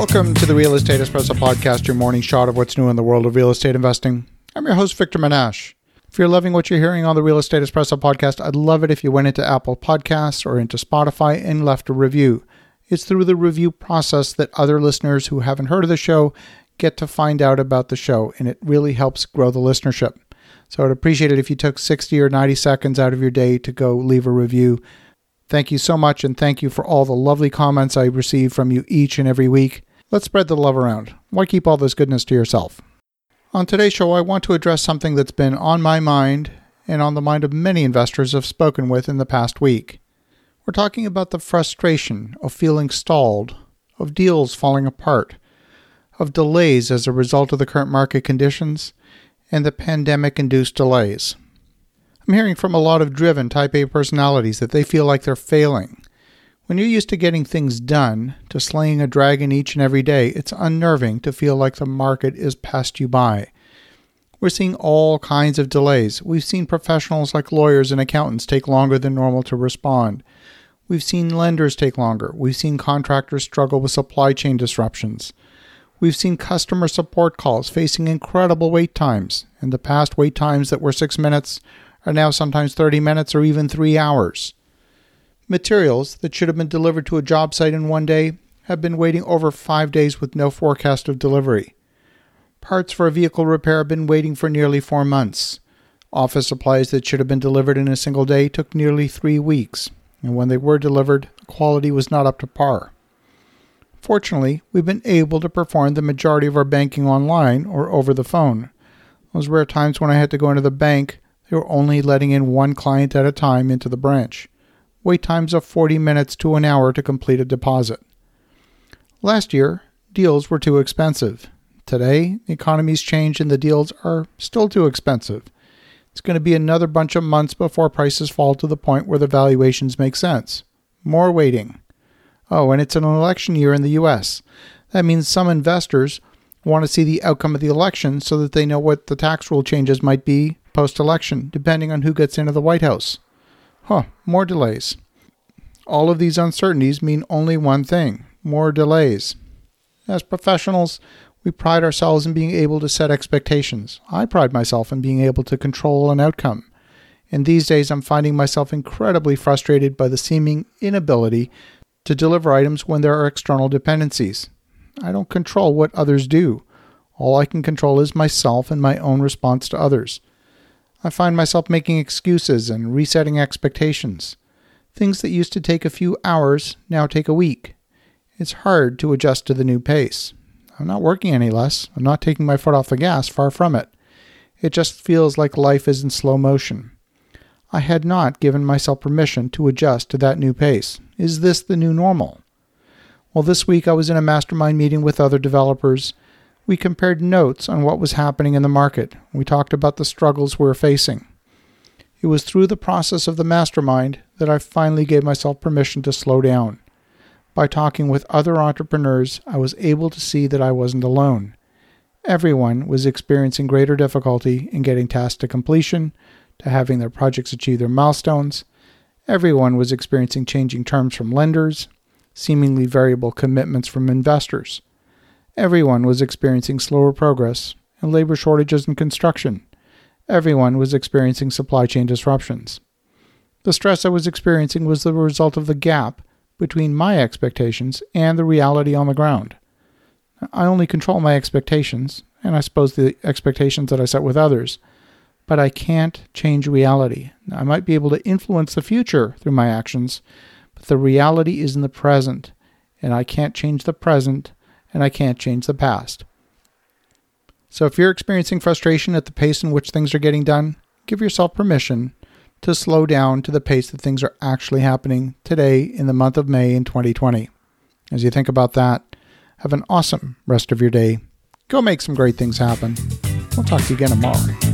Welcome to the Real Estate Espresso Podcast, your morning shot of what's new in the world of real estate investing. I'm your host, Victor Menasce. If you're loving what you're hearing on the Real Estate Espresso Podcast, I'd love it if you went into Apple Podcasts or into Spotify and left a review. It's through the review process that other listeners who haven't heard of the show get to find out about the show, and it really helps grow the listenership. So I'd appreciate it if you took 60 or 90 seconds out of your day to go leave a review. Thank you so much, and thank you for all the lovely comments I receive from you each and every week. Let's spread the love around. Why keep all this goodness to yourself? On today's show, I want to address something that's been on my mind and on the mind of many investors I've spoken with in the past week. We're talking about the frustration of feeling stalled, of deals falling apart, of delays as a result of the current market conditions, and the pandemic induced delays. I'm hearing from a lot of driven type A personalities that they feel like they're failing. When you're used to getting things done, to slaying a dragon each and every day, it's unnerving to feel like the market is passed you by. We're seeing all kinds of delays. We've seen professionals like lawyers and accountants take longer than normal to respond. We've seen lenders take longer. We've seen contractors struggle with supply chain disruptions. We've seen customer support calls facing incredible wait times. In the past, wait times that were six minutes are now sometimes 30 minutes or even three hours. Materials that should have been delivered to a job site in one day have been waiting over five days with no forecast of delivery. Parts for a vehicle repair have been waiting for nearly four months. Office supplies that should have been delivered in a single day took nearly three weeks, and when they were delivered, the quality was not up to par. Fortunately, we've been able to perform the majority of our banking online or over the phone. Those rare times when I had to go into the bank, they were only letting in one client at a time into the branch wait times of 40 minutes to an hour to complete a deposit. Last year, deals were too expensive. Today, the economy's changed and the deals are still too expensive. It's going to be another bunch of months before prices fall to the point where the valuations make sense. More waiting. Oh, and it's an election year in the US. That means some investors want to see the outcome of the election so that they know what the tax rule changes might be post election, depending on who gets into the White House. Huh, more delays. All of these uncertainties mean only one thing more delays. As professionals, we pride ourselves in being able to set expectations. I pride myself in being able to control an outcome. And these days, I'm finding myself incredibly frustrated by the seeming inability to deliver items when there are external dependencies. I don't control what others do. All I can control is myself and my own response to others. I find myself making excuses and resetting expectations. Things that used to take a few hours now take a week. It's hard to adjust to the new pace. I'm not working any less. I'm not taking my foot off the gas, far from it. It just feels like life is in slow motion. I had not given myself permission to adjust to that new pace. Is this the new normal? Well, this week I was in a mastermind meeting with other developers we compared notes on what was happening in the market. We talked about the struggles we were facing. It was through the process of the mastermind that I finally gave myself permission to slow down. By talking with other entrepreneurs, I was able to see that I wasn't alone. Everyone was experiencing greater difficulty in getting tasks to completion, to having their projects achieve their milestones. Everyone was experiencing changing terms from lenders, seemingly variable commitments from investors. Everyone was experiencing slower progress and labor shortages in construction. Everyone was experiencing supply chain disruptions. The stress I was experiencing was the result of the gap between my expectations and the reality on the ground. I only control my expectations, and I suppose the expectations that I set with others, but I can't change reality. I might be able to influence the future through my actions, but the reality is in the present, and I can't change the present and I can't change the past. So if you're experiencing frustration at the pace in which things are getting done, give yourself permission to slow down to the pace that things are actually happening today in the month of May in 2020. As you think about that, have an awesome rest of your day. Go make some great things happen. We'll talk to you again tomorrow.